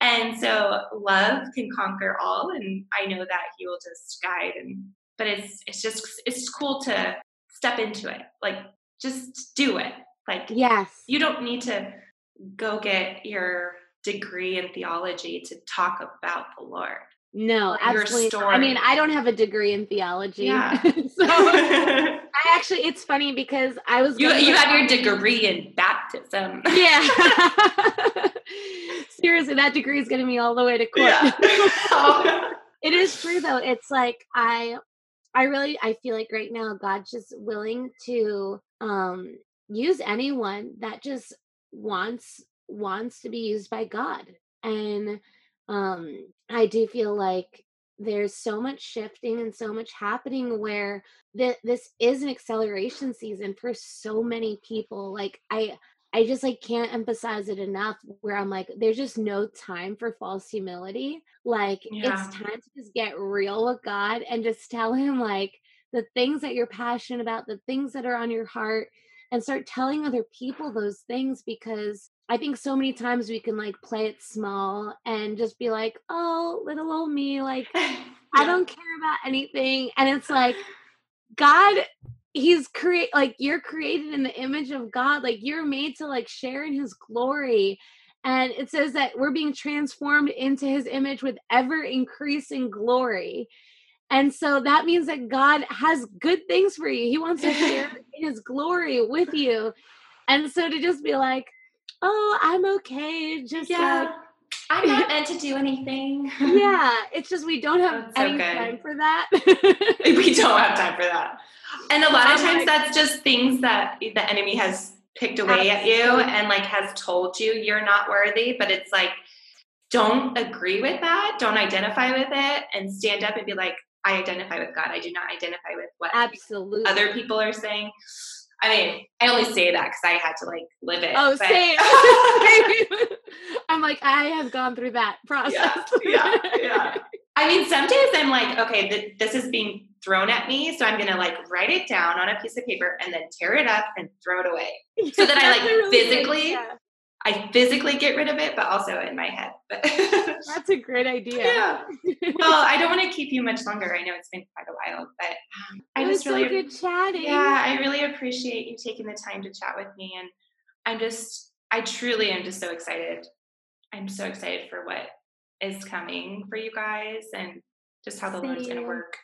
And so love can conquer all and I know that he will just guide and but it's it's just it's cool to step into it. Like just do it. Like yes. You don't need to go get your degree in theology to talk about the Lord. No, absolutely. I mean, I don't have a degree in theology. Yeah. so I actually it's funny because I was You you have your degree in baptism. Yeah. Seriously, that degree is getting me all the way to court. Yeah. it is true though. It's like I I really I feel like right now God's just willing to um use anyone that just wants wants to be used by God. And um I do feel like there's so much shifting and so much happening where th- this is an acceleration season for so many people. Like I I just like can't emphasize it enough where I'm like, there's just no time for false humility. Like yeah. it's time to just get real with God and just tell him like the things that you're passionate about, the things that are on your heart, and start telling other people those things because I think so many times we can like play it small and just be like, oh, little old me, like yeah. I don't care about anything. And it's like, God he's create like you're created in the image of God. Like you're made to like share in his glory. And it says that we're being transformed into his image with ever increasing glory. And so that means that God has good things for you. He wants to share his glory with you. And so to just be like, oh, I'm okay. Just yeah. Like, I'm not meant to do anything. yeah. It's just we don't have That's any time for that. we don't have time for that. And a lot of times that's just things that the enemy has picked away at you and like has told you you're not worthy, but it's like don't agree with that, don't identify with it and stand up and be like I identify with God. I do not identify with what absolutely other people are saying. I mean, I only say that because I had to like live it. Oh, but... same. I'm like, I have gone through that process. Yeah, yeah, yeah. I mean, some days I'm like, okay, th- this is being thrown at me. So I'm going to like write it down on a piece of paper and then tear it up and throw it away so that I like really physically, yeah. I physically get rid of it, but also in my head. But that's a great idea. Yeah. Well, I don't want to keep you much longer. I know it's been quite a while, but um, I was really good chatting. Yeah, I really appreciate you taking the time to chat with me, and I'm just, I truly am just so excited. I'm so excited for what is coming for you guys and just how the Same. Lord's going to work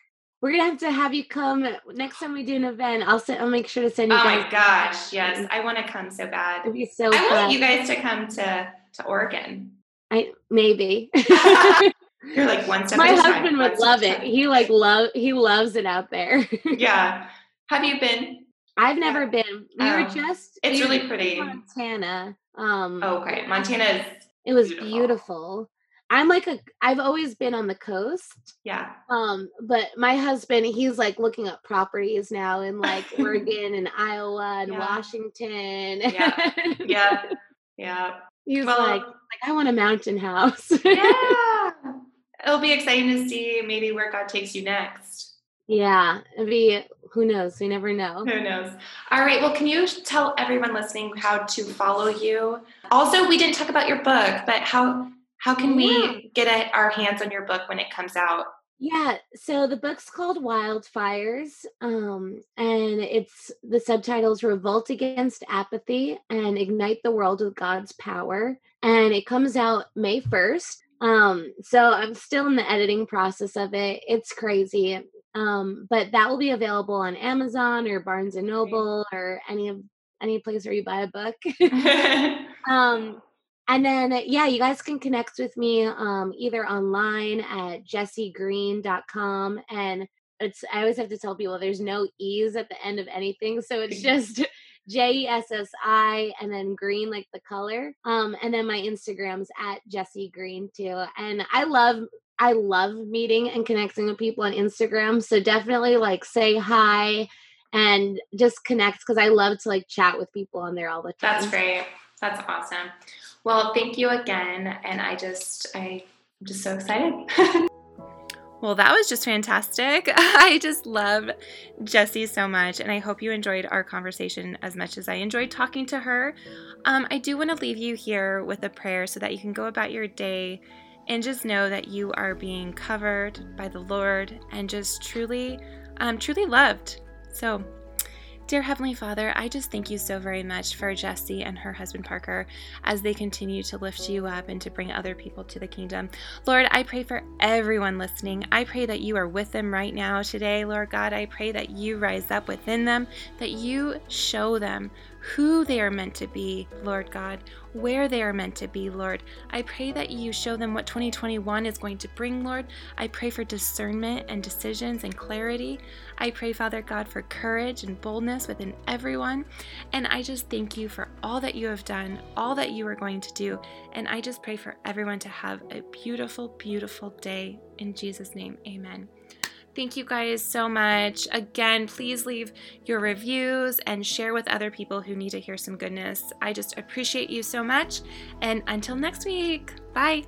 we're gonna have to have you come next time we do an event. I'll send. I'll make sure to send you. Oh guys my gosh, yes, I want to come so bad. It'd be so. I fun. want you guys to come to to Oregon. I maybe. You're like one step. My a time, husband would love it. time. He like love. He loves it out there. Yeah. Have you been? I've never been. We were Oh, just. it's really pretty. Montana. Um. Oh, okay, Montana is. It was beautiful. beautiful. I'm like a. I've always been on the coast. Yeah. Um, but my husband, he's like looking up properties now in like Oregon and Iowa and Yeah. Washington. Yeah. Yeah. Yeah. he's Well, like, like, I want a mountain house. yeah. It'll be exciting to see maybe where God takes you next. yeah. It'd be who knows? We never know. Who knows? All right. Well, can you tell everyone listening how to follow you? Also, we didn't talk about your book, but how how can we get a, our hands on your book when it comes out? Yeah, so the book's called Wildfires, um, and it's the subtitles Revolt Against Apathy and Ignite the World with God's Power. And it comes out May 1st. Um, so I'm still in the editing process of it. It's crazy. Um, but that will be available on Amazon or Barnes and Noble or any of any place where you buy a book. um and then yeah you guys can connect with me um either online at jessigreen.com and it's i always have to tell people there's no e's at the end of anything. So it's just j-e-s-s-i and then green like the color. Um and then my instagram's at jessi green too. And i love i love meeting and connecting with people on instagram. So definitely like say hi and just connect because i love to like chat with people on there all the time. That's great. That's awesome. Well, thank you again. And I just, I, I'm just so excited. well, that was just fantastic. I just love Jessi so much. And I hope you enjoyed our conversation as much as I enjoyed talking to her. Um, I do want to leave you here with a prayer so that you can go about your day and just know that you are being covered by the Lord and just truly, um, truly loved. So, Dear Heavenly Father, I just thank you so very much for Jessi and her husband Parker as they continue to lift you up and to bring other people to the kingdom. Lord, I pray for everyone listening. I pray that you are with them right now today, Lord God. I pray that you rise up within them, that you show them who they are meant to be, Lord God, where they are meant to be, Lord. I pray that you show them what 2021 is going to bring, Lord. I pray for discernment and decisions and clarity. I pray, Father God, for courage and boldness within everyone. And I just thank you for all that you have done, all that you are going to do. And I just pray for everyone to have a beautiful, beautiful day. In Jesus' name, amen. Thank you guys so much. Again, please leave your reviews and share with other people who need to hear some goodness. I just appreciate you so much. And until next week, bye.